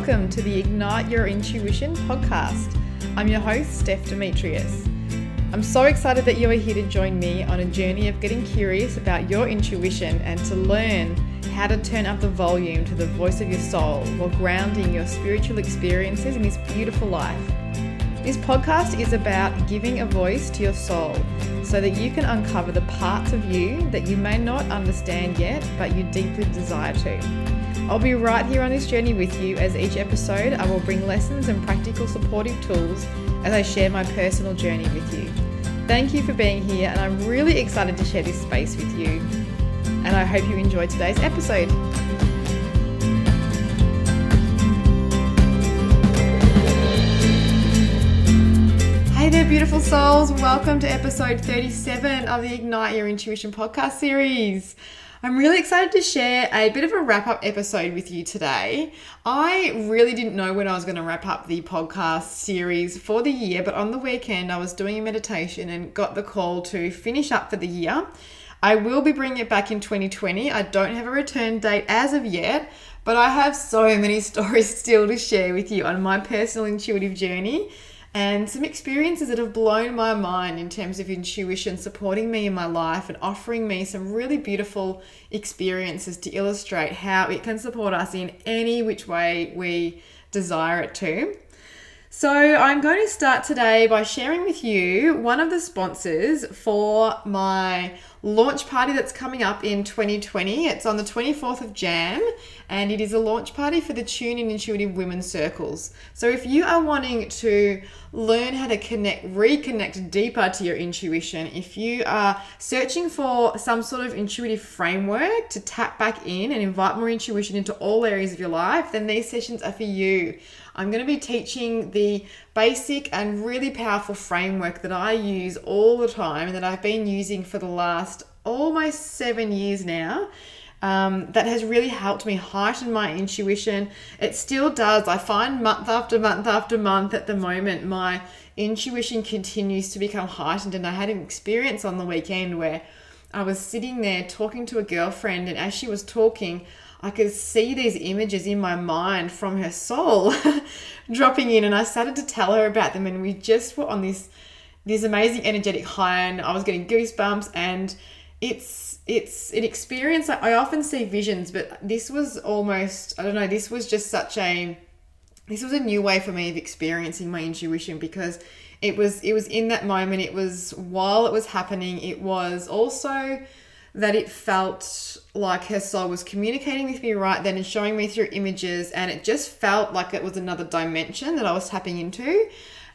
Welcome to the Ignite Your Intuition podcast. I'm your host, Steph Demetrius. I'm so excited that you are here to join me on a journey of getting curious about your intuition and to learn how to turn up the volume to the voice of your soul while grounding your spiritual experiences in this beautiful life. This podcast is about giving a voice to your soul so that you can uncover the parts of you that you may not understand yet, but you deeply desire to. I'll be right here on this journey with you as each episode I will bring lessons and practical supportive tools as I share my personal journey with you. Thank you for being here, and I'm really excited to share this space with you. And I hope you enjoyed today's episode. Beautiful souls. Welcome to episode 37 of the Ignite Your Intuition podcast series. I'm really excited to share a bit of a wrap up episode with you today. I really didn't know when I was going to wrap up the podcast series for the year, but on the weekend I was doing a meditation and got the call to finish up for the year. I will be bringing it back in 2020. I don't have a return date as of yet, but I have so many stories still to share with you on my personal intuitive journey and some experiences that have blown my mind in terms of intuition supporting me in my life and offering me some really beautiful experiences to illustrate how it can support us in any which way we desire it to. So, I'm going to start today by sharing with you one of the sponsors for my launch party that's coming up in 2020. It's on the 24th of Jan and it is a launch party for the Tune in Intuitive Women's Circles. So if you are wanting to learn how to connect, reconnect deeper to your intuition, if you are searching for some sort of intuitive framework to tap back in and invite more intuition into all areas of your life, then these sessions are for you. I'm going to be teaching the basic and really powerful framework that I use all the time and that I've been using for the last almost seven years now. Um, that has really helped me heighten my intuition. It still does. I find month after month after month at the moment, my intuition continues to become heightened. And I had an experience on the weekend where I was sitting there talking to a girlfriend, and as she was talking, I could see these images in my mind from her soul dropping in, and I started to tell her about them, and we just were on this this amazing energetic high, and I was getting goosebumps, and it's it's an experience. I often see visions, but this was almost I don't know. This was just such a this was a new way for me of experiencing my intuition because it was it was in that moment. It was while it was happening. It was also that it felt like her soul was communicating with me right then and showing me through images and it just felt like it was another dimension that I was tapping into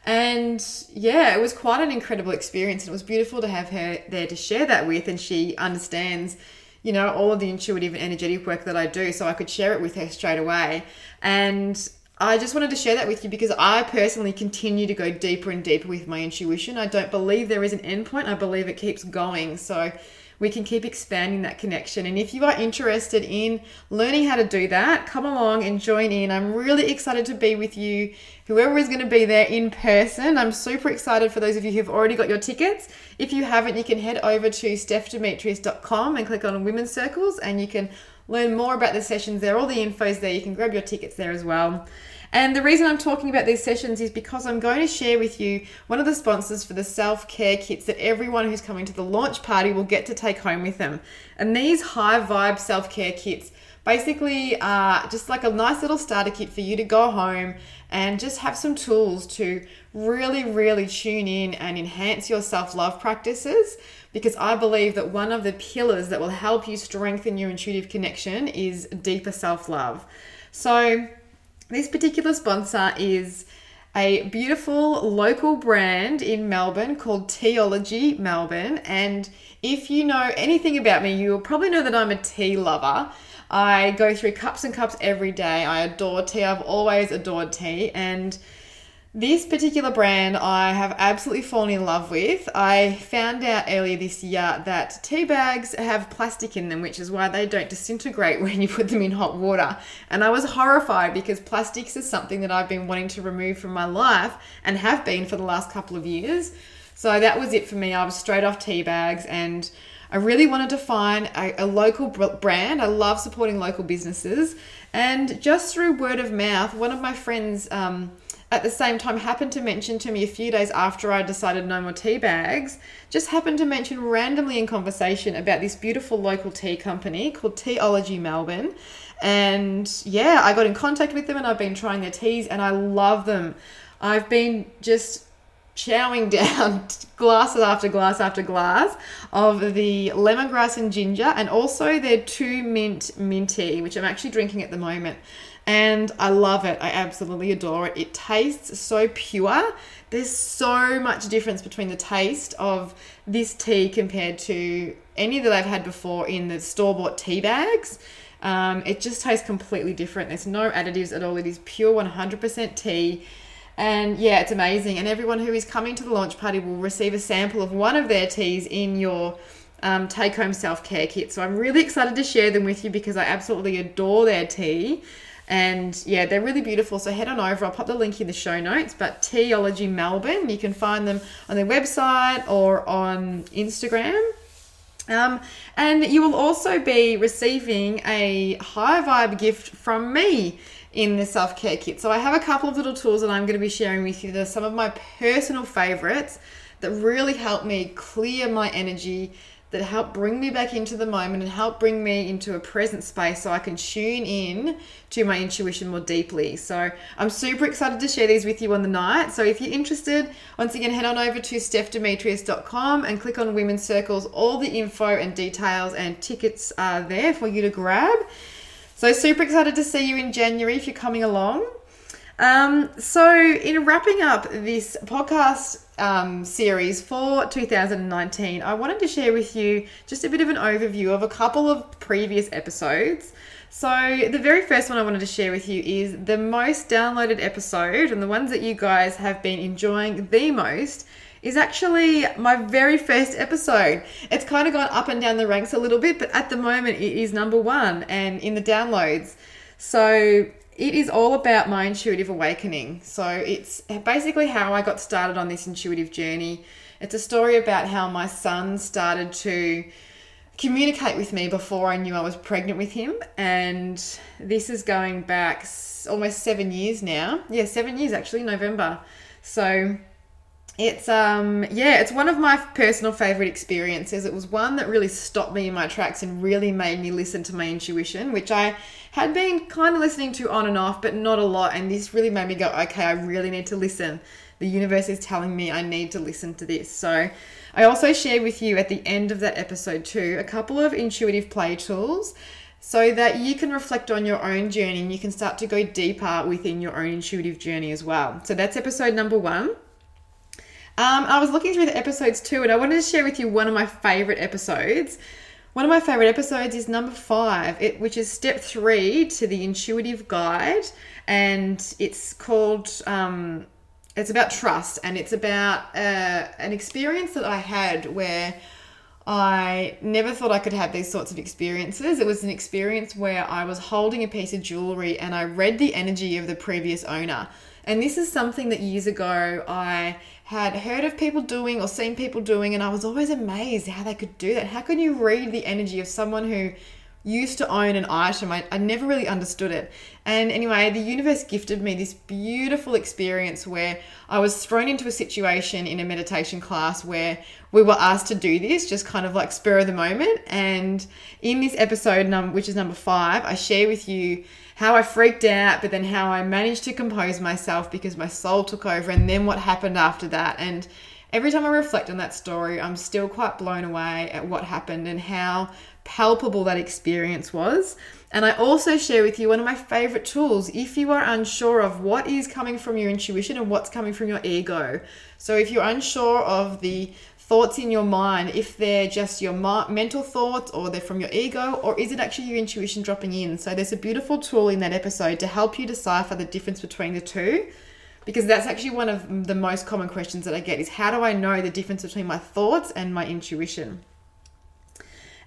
and yeah it was quite an incredible experience and it was beautiful to have her there to share that with and she understands you know all of the intuitive and energetic work that I do so I could share it with her straight away and I just wanted to share that with you because I personally continue to go deeper and deeper with my intuition. I don't believe there is an endpoint. I believe it keeps going. So we can keep expanding that connection. And if you are interested in learning how to do that, come along and join in. I'm really excited to be with you, whoever is going to be there in person. I'm super excited for those of you who've already got your tickets. If you haven't, you can head over to stephdemetrius.com and click on Women's Circles and you can learn more about the sessions there. All the info's there. You can grab your tickets there as well. And the reason I'm talking about these sessions is because I'm going to share with you one of the sponsors for the self care kits that everyone who's coming to the launch party will get to take home with them. And these high vibe self care kits basically are just like a nice little starter kit for you to go home and just have some tools to really, really tune in and enhance your self love practices. Because I believe that one of the pillars that will help you strengthen your intuitive connection is deeper self love. So, this particular sponsor is a beautiful local brand in Melbourne called Teology Melbourne. And if you know anything about me, you'll probably know that I'm a tea lover. I go through cups and cups every day. I adore tea. I've always adored tea. And this particular brand I have absolutely fallen in love with. I found out earlier this year that tea bags have plastic in them, which is why they don't disintegrate when you put them in hot water. And I was horrified because plastics is something that I've been wanting to remove from my life and have been for the last couple of years. So that was it for me. I was straight off tea bags and I really wanted to find a, a local brand. I love supporting local businesses. And just through word of mouth, one of my friends um, at the same time happened to mention to me a few days after I decided no more tea bags, just happened to mention randomly in conversation about this beautiful local tea company called Teaology Melbourne. And yeah, I got in contact with them and I've been trying their teas and I love them. I've been just chowing down glasses after glass after glass of the lemongrass and ginger and also their two mint minty, which I'm actually drinking at the moment. And I love it. I absolutely adore it. It tastes so pure. There's so much difference between the taste of this tea compared to any that I've had before in the store bought tea bags. Um, it just tastes completely different. There's no additives at all. It is pure 100% tea and yeah, it's amazing. And everyone who is coming to the launch party will receive a sample of one of their teas in your um, take home self care kit. So I'm really excited to share them with you because I absolutely adore their tea. And yeah, they're really beautiful. So head on over. I'll pop the link in the show notes. But Teology Melbourne, you can find them on their website or on Instagram. Um, and you will also be receiving a high vibe gift from me in the self care kit. So I have a couple of little tools that I'm going to be sharing with you. They're some of my personal favorites that really help me clear my energy, that help bring me back into the moment and help bring me into a present space so I can tune in to my intuition more deeply. So I'm super excited to share these with you on the night. So if you're interested, once again, head on over to stephdemetrius.com and click on Women's Circles. All the info and details and tickets are there for you to grab. So, super excited to see you in January if you're coming along. Um, so, in wrapping up this podcast um, series for 2019, I wanted to share with you just a bit of an overview of a couple of previous episodes. So, the very first one I wanted to share with you is the most downloaded episode and the ones that you guys have been enjoying the most is actually my very first episode. It's kind of gone up and down the ranks a little bit, but at the moment it is number one and in the downloads. So it is all about my intuitive awakening. So it's basically how I got started on this intuitive journey. It's a story about how my son started to communicate with me before I knew I was pregnant with him. And this is going back almost seven years now. Yeah, seven years actually, November. So it's um yeah it's one of my personal favorite experiences. It was one that really stopped me in my tracks and really made me listen to my intuition which i had been kind of listening to on and off but not a lot and this really made me go okay i really need to listen. The universe is telling me i need to listen to this. So i also share with you at the end of that episode too a couple of intuitive play tools so that you can reflect on your own journey and you can start to go deeper within your own intuitive journey as well. So that's episode number one um, I was looking through the episodes too, and I wanted to share with you one of my favorite episodes. One of my favorite episodes is number five, it, which is step three to the intuitive guide, and it's called. Um, it's about trust, and it's about uh, an experience that I had where I never thought I could have these sorts of experiences. It was an experience where I was holding a piece of jewelry and I read the energy of the previous owner. And this is something that years ago I had heard of people doing or seen people doing, and I was always amazed how they could do that. How can you read the energy of someone who used to own an item? I, I never really understood it. And anyway, the universe gifted me this beautiful experience where I was thrown into a situation in a meditation class where we were asked to do this, just kind of like spur of the moment. And in this episode, which is number five, I share with you how I freaked out, but then how I managed to compose myself because my soul took over, and then what happened after that. And every time I reflect on that story, I'm still quite blown away at what happened and how palpable that experience was. And I also share with you one of my favorite tools if you are unsure of what is coming from your intuition and what's coming from your ego. So if you're unsure of the thoughts in your mind, if they're just your mental thoughts or they're from your ego, or is it actually your intuition dropping in? So, there's a beautiful tool in that episode to help you decipher the difference between the two. Because that's actually one of the most common questions that I get is how do I know the difference between my thoughts and my intuition?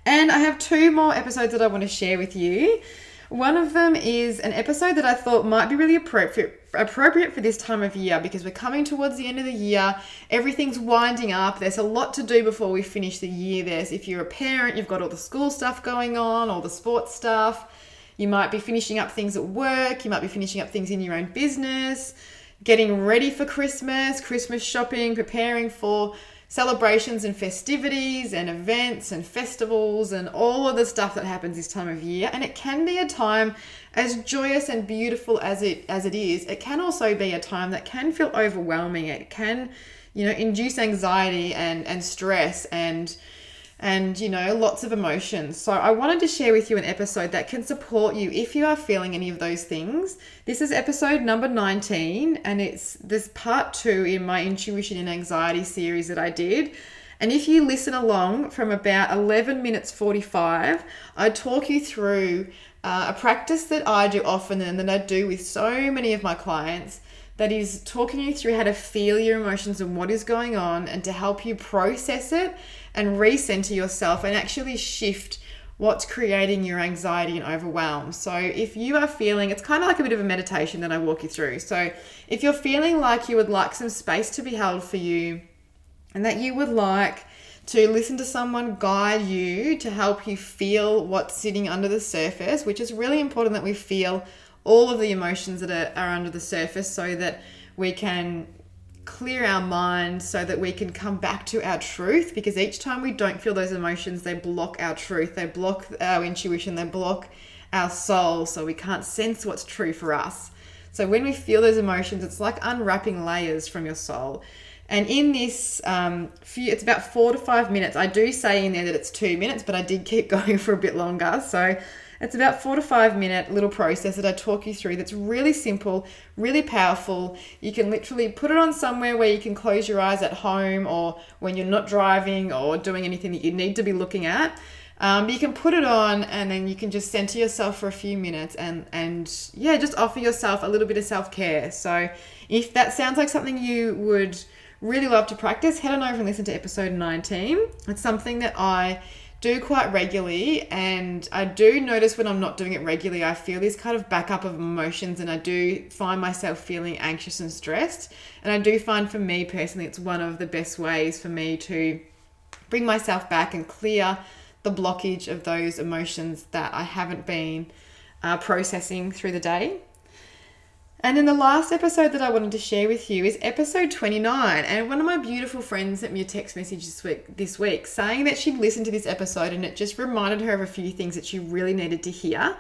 And I have two more episodes that I want to share with you. One of them is an episode that I thought might be really appropriate appropriate for this time of year because we're coming towards the end of the year. Everything's winding up. There's a lot to do before we finish the year. There's if you're a parent, you've got all the school stuff going on, all the sports stuff. You might be finishing up things at work, you might be finishing up things in your own business, getting ready for Christmas, Christmas shopping, preparing for celebrations and festivities and events and festivals and all of the stuff that happens this time of year. And it can be a time as joyous and beautiful as it as it is it can also be a time that can feel overwhelming. It can you know induce anxiety and and stress and and you know lots of emotions. So i wanted to share with you an episode that can support you if you are feeling any of those things. This is episode number 19 and it's this part two in my intuition and anxiety series that i did. And if you listen along from about 11 minutes 45 i talk you through uh, a practice that i do often and that i do with so many of my clients that is talking you through how to feel your emotions and what is going on and to help you process it and recenter yourself and actually shift what's creating your anxiety and overwhelm. So, if you are feeling, it's kind of like a bit of a meditation that I walk you through. So, if you're feeling like you would like some space to be held for you and that you would like to listen to someone guide you to help you feel what's sitting under the surface, which is really important that we feel all of the emotions that are, are under the surface so that we can clear our mind so that we can come back to our truth because each time we don't feel those emotions they block our truth. They block our intuition. They block our soul. So we can't sense what's true for us. So when we feel those emotions it's like unwrapping layers from your soul. And in this um, few it's about four to five minutes. I do say in there that it's two minutes but i did keep going for a bit longer. So it's about four to five minute little process that I talk you through that's really simple, really powerful. You can literally put it on somewhere where you can close your eyes at home or when you're not driving or doing anything that you need to be looking at. Um, you can put it on and then you can just center yourself for a few minutes and and yeah, just offer yourself a little bit of self care. So if that sounds like something you would really love to practice, head on over and listen to episode 19. It's something that I do quite regularly and I do notice when I'm not doing it regularly I feel this kind of backup of emotions and I do find myself feeling anxious and stressed. And I do find for me personally it's one of the best ways for me to bring myself back and clear the blockage of those emotions that I haven't been uh, processing through the day and then the last episode that I wanted to share with you is episode 29. And one of my beautiful friends sent me a text message this week, this week saying that she'd listened to this episode and it just reminded her of a few things that she really needed to hear.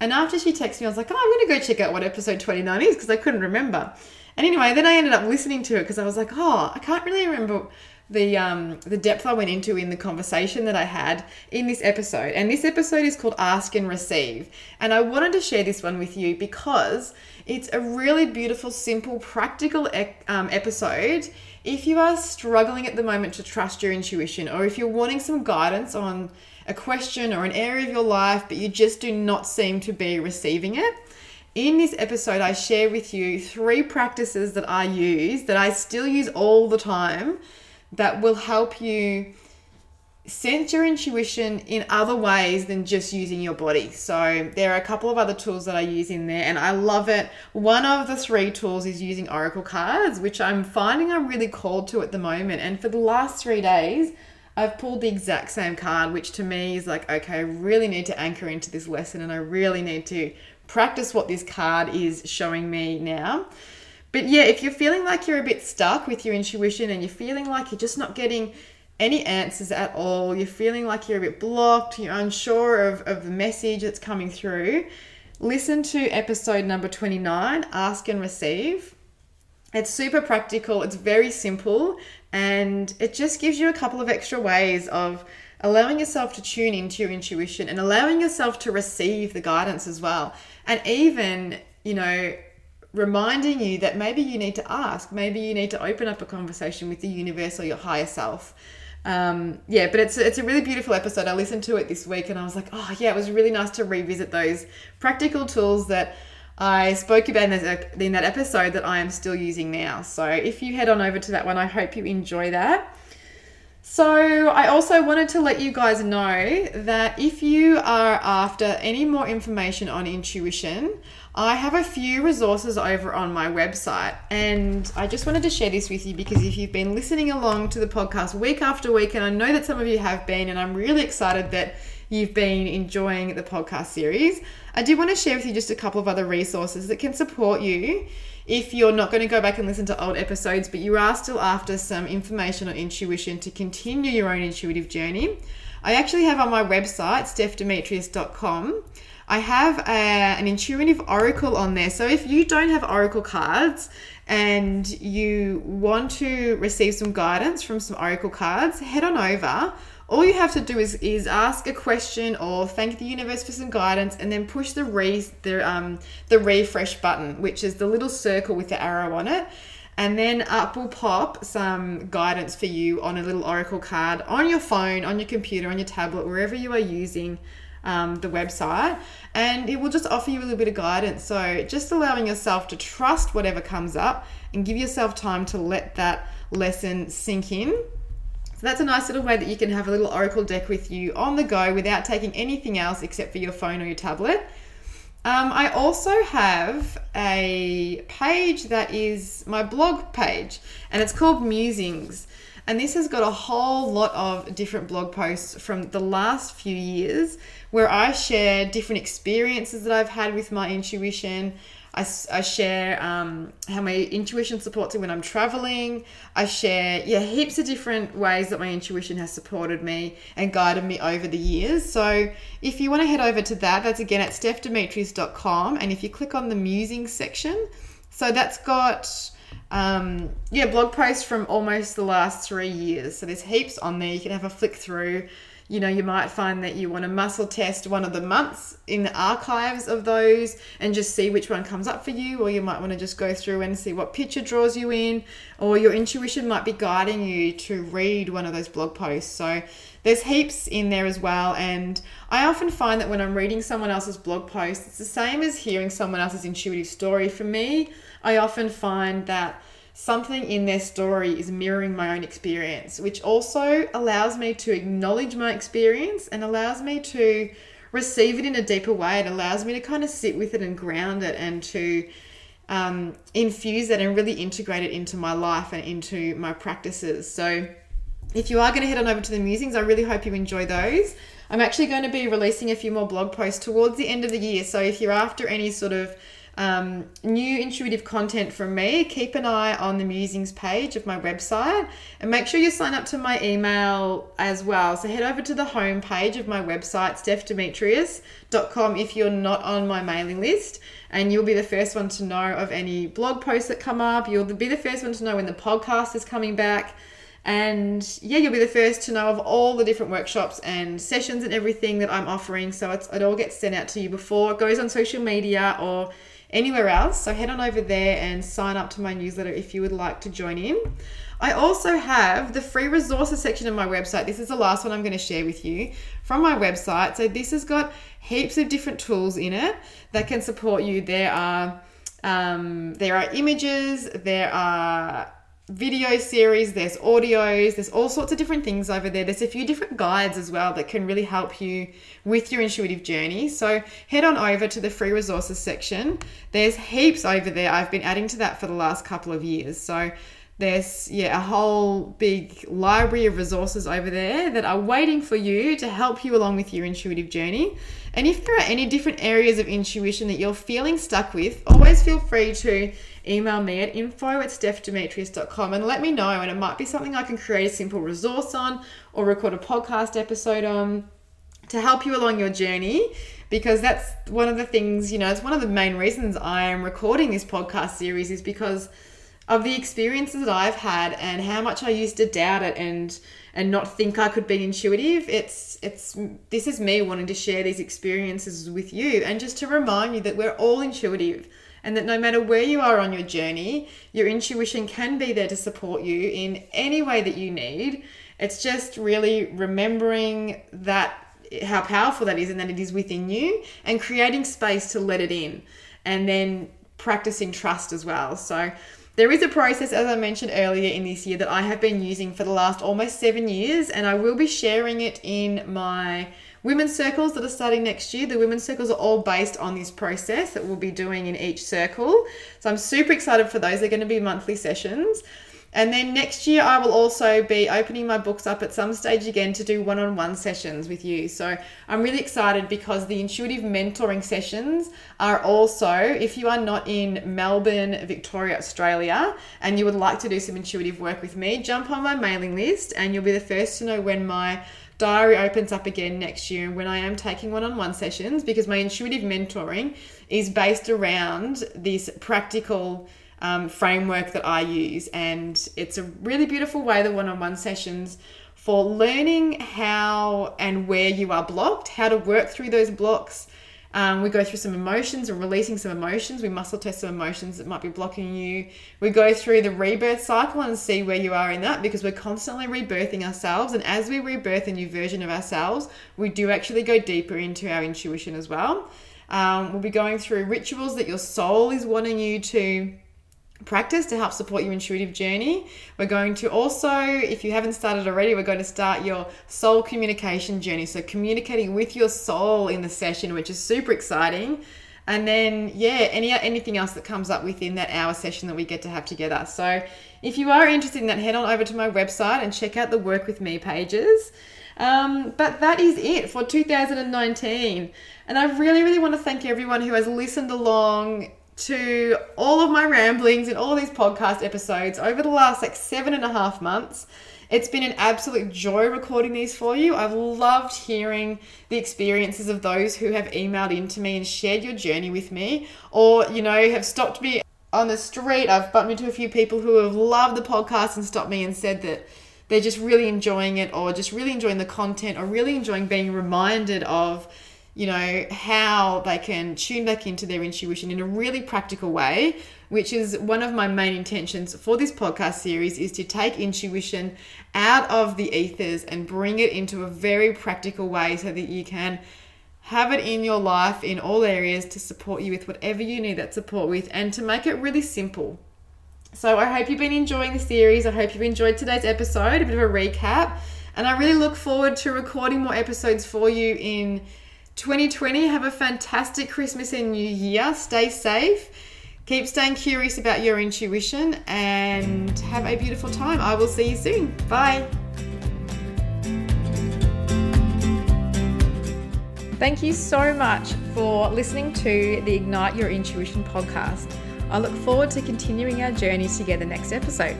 And after she texted me, I was like, oh, I'm going to go check out what episode 29 is because I couldn't remember. And anyway, then I ended up listening to it because I was like, oh, I can't really remember the um, the depth I went into in the conversation that I had in this episode. And this episode is called Ask and Receive. And I wanted to share this one with you because it's a really beautiful, simple, practical um, episode. If you are struggling at the moment to trust your intuition, or if you're wanting some guidance on a question or an area of your life, but you just do not seem to be receiving it, in this episode, I share with you three practices that I use, that I still use all the time, that will help you sense your intuition in other ways than just using your body. So there are a couple of other tools that I use in there and I love it. One of the three tools is using oracle cards, which I'm finding I'm really called to at the moment. And for the last 3 days, I've pulled the exact same card, which to me is like, okay, I really need to anchor into this lesson and I really need to practice what this card is showing me now. But yeah, if you're feeling like you're a bit stuck with your intuition and you're feeling like you're just not getting any answers at all, you're feeling like you're a bit blocked, you're unsure of, of the message that's coming through, listen to episode number 29 Ask and Receive. It's super practical, it's very simple, and it just gives you a couple of extra ways of allowing yourself to tune into your intuition and allowing yourself to receive the guidance as well. And even, you know, reminding you that maybe you need to ask, maybe you need to open up a conversation with the universe or your higher self. Um, yeah, but it's it's a really beautiful episode. I listened to it this week and I was like, oh yeah, it was really nice to revisit those practical tools that I spoke about in that episode that I am still using now. So if you head on over to that one, I hope you enjoy that. So, I also wanted to let you guys know that if you are after any more information on intuition, I have a few resources over on my website. And I just wanted to share this with you because if you've been listening along to the podcast week after week, and I know that some of you have been, and I'm really excited that you've been enjoying the podcast series, I do want to share with you just a couple of other resources that can support you if you're not going to go back and listen to old episodes, but you are still after some information or intuition to continue your own intuitive journey. I actually have on my website, stephdemetrius.com, I have a, an intuitive oracle on there. So if you don't have oracle cards and you want to receive some guidance from some oracle cards, head on over all you have to do is, is ask a question or thank the universe for some guidance and then push the re, the, um, the refresh button, which is the little circle with the arrow on it. And then up will pop some guidance for you on a little oracle card on your phone, on your computer, on your tablet, wherever you are using um, the website. And it will just offer you a little bit of guidance. So just allowing yourself to trust whatever comes up and give yourself time to let that lesson sink in so that's a nice little way that you can have a little oracle deck with you on the go without taking anything else except for your phone or your tablet. Um, I also have a page that is my blog page, and it's called Musings. And this has got a whole lot of different blog posts from the last few years where I share different experiences that I've had with my intuition. I, I share um, how my intuition supports me when I'm traveling. I share, yeah, heaps of different ways that my intuition has supported me and guided me over the years. So if you want to head over to that, that's again at stephdemetrius.com. And if you click on the musings section, so that's got um, yeah, blog posts from almost the last three years. So there's heaps on there. You can have a flick through you know, you might find that you want to muscle test one of the months in the archives of those and just see which one comes up for you, or you might want to just go through and see what picture draws you in, or your intuition might be guiding you to read one of those blog posts. So there's heaps in there as well. And I often find that when I'm reading someone else's blog post, it's the same as hearing someone else's intuitive story. For me, I often find that something in their story is mirroring my own experience, which also allows me to acknowledge my experience and allows me to receive it in a deeper way. It allows me to kind of sit with it and ground it and to um, infuse it and really integrate it into my life and into my practices. So, if you are going to head on over to the musings, I really hope you enjoy those. I'm actually going to be releasing a few more blog posts towards the end of the year. So, if you're after any sort of um, new intuitive content from me, keep an eye on the musings page of my website and make sure you sign up to my email as well. So head over to the home page of my website, stephdemetrius.com, if you're not on my mailing list, and you'll be the first one to know of any blog posts that come up. You'll be the first one to know when the podcast is coming back. And yeah, you'll be the first to know of all the different workshops and sessions and everything that I'm offering. So it all gets sent out to you before it goes on social media or anywhere else. So head on over there and sign up to my newsletter if you would like to join in. I also have the free resources section of my website. This is the last one I'm going to share with you from my website. So this has got heaps of different tools in it that can support you. There are um, there are images, there are video series, there's audios, there's all sorts of different things over there. There's a few different guides as well that can really help you with your intuitive journey. So head on over to the free resources section. There's heaps over there. I've been adding to that for the last couple of years. So there's yeah a whole big library of resources over there that are waiting for you to help you along with your intuitive journey and if there are any different areas of intuition that you're feeling stuck with always feel free to email me at info at stephdemetrius.com and let me know. And it might be something I can create a simple resource on or record a podcast episode on to help you along your journey because that's one of the things, you know, it's one of the main reasons I am recording this podcast series is because of the experiences that I've had and how much I used to doubt it and and not think I could be intuitive. It's it's this is me wanting to share these experiences with you and just to remind you that we're all intuitive and that no matter where you are on your journey, your intuition can be there to support you in any way that you need. It's just really remembering that how powerful that is and that it is within you and creating space to let it in and then practicing trust as well. So There is a process, as I mentioned earlier in this year, that I have been using for the last almost seven years, and I will be sharing it in my women's circles that are starting next year. The women's circles are all based on this process that we'll be doing in each circle. So I'm super excited for those. They're going to be monthly sessions. And then next year, I will also be opening my books up at some stage again to do one on one sessions with you. So I'm really excited because the intuitive mentoring sessions are also, if you are not in Melbourne, Victoria, Australia, and you would like to do some intuitive work with me, jump on my mailing list and you'll be the first to know when my diary opens up again next year and when I am taking one on one sessions because my intuitive mentoring is based around this practical um, framework that I use. And it's a really beautiful way, the one on one sessions, for learning how and where you are blocked, how to work through those blocks. Um, we go through some emotions and releasing some emotions. We muscle test some emotions that might be blocking you. We go through the rebirth cycle and see where you are in that because we're constantly rebirthing ourselves. And as we rebirth a new version of ourselves, we do actually go deeper into our intuition as well. Um, we'll be going through rituals that your soul is wanting you to practice to help support your intuitive journey. We're going to also, if you haven't started already, we're going to start your soul communication journey. So, communicating with your soul in the session, which is super exciting. And then, yeah, any anything else that comes up within that hour session that we get to have together. So, if you are interested in that, head on over to my website and check out the Work With Me pages. Um, but that is it for 2019. And I really, really want to thank everyone who has listened along to all of my ramblings and all these podcast episodes over the last like seven and a half months. It's been an absolute joy recording these for you. I've loved hearing the experiences of those who have emailed into me and shared your journey with me, or, you know, have stopped me on the street. I've bumped into a few people who have loved the podcast and stopped me and said that they're just really enjoying it, or just really enjoying the content, or really enjoying being reminded of you know, how they can tune back into their intuition in a really practical way, which is one of my main intentions for this podcast series is to take intuition out of the ethers and bring it into a very practical way so that you can have it in your life in all areas to support you with whatever you need that support with and to make it really simple. So I hope you've been enjoying the series. I hope you've enjoyed today's episode, a bit of a recap. And I really look forward to recording more episodes for you in 2020, have a fantastic Christmas and New Year. Stay safe. Keep staying curious about your intuition and have a beautiful time. I will see you soon. Bye. Thank you so much for listening to the Ignite Your Intuition podcast. I look forward to continuing our journey together next episode.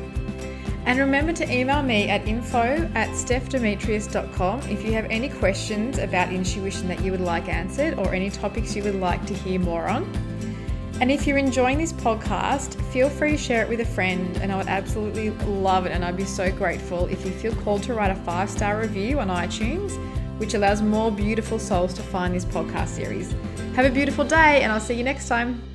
And remember to email me at info at stephdemetrius.com if you have any questions about intuition that you would like answered or any topics you would like to hear more on. And if you're enjoying this podcast, feel free to share it with a friend, and I would absolutely love it. And I'd be so grateful if you feel called to write a five star review on iTunes, which allows more beautiful souls to find this podcast series. Have a beautiful day, and I'll see you next time.